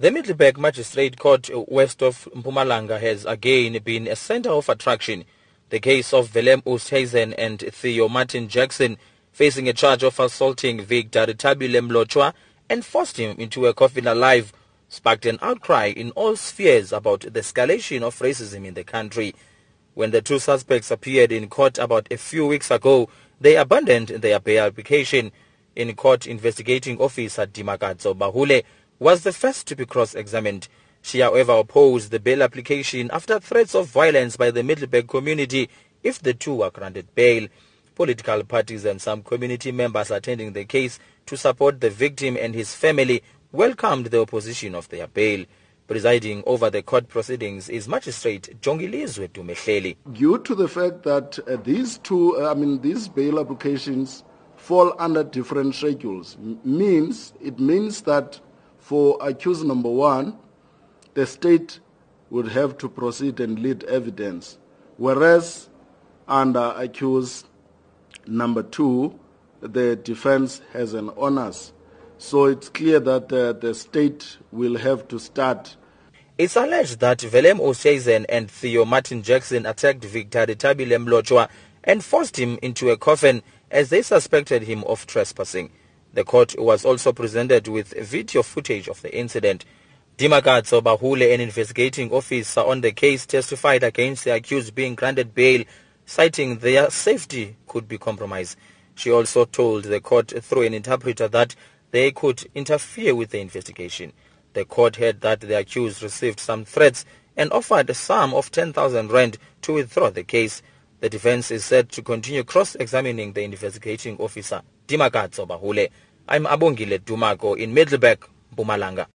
The Middleburg Magistrate Court uh, west of Mpumalanga has again been a center of attraction. The case of Willem Oosthuizen and Theo Martin Jackson facing a charge of assaulting Victor Tabile Mlotshwa and forced him into a coffin alive sparked an outcry in all spheres about the escalation of racism in the country. When the two suspects appeared in court about a few weeks ago, they abandoned their bail application. In court, investigating officer Dimakatso Bahule was the first to be cross-examined. She, however, opposed the bail application after threats of violence by the Middleburg community if the two were granted bail. Political parties and some community members attending the case to support the victim and his family welcomed the opposition of their bail. Presiding over the court proceedings is Magistrate Jongilizwe Dumehleli. Due to the fact that uh, these two, uh, I mean, these bail applications fall under different schedules, means it means that for accused number one, the state would have to proceed and lead evidence, whereas under accused number two, the defense has an onus. So it's clear that uh, the state will have to start. It's alleged that Willem Oosthuizen and Theo Martin Jackson attacked Victor Tabile Mlotshwa and forced him into a coffin as they suspected him of trespassing. The court was also presented with video footage of the incident. Dimakatso Bahule, an investigating officer on the case, testified against the accused being granted bail, citing their safety could be compromised. She also told the court through an interpreter that they could interfere with the investigation. The court heard that the accused received some threats and offered a sum of 10,000 rand to withdraw the case. The defense is said to continue cross-examining the investigating officer, Dimakatso Bahule. I'm Abongile Dumako in Middleburg, Mpumalanga.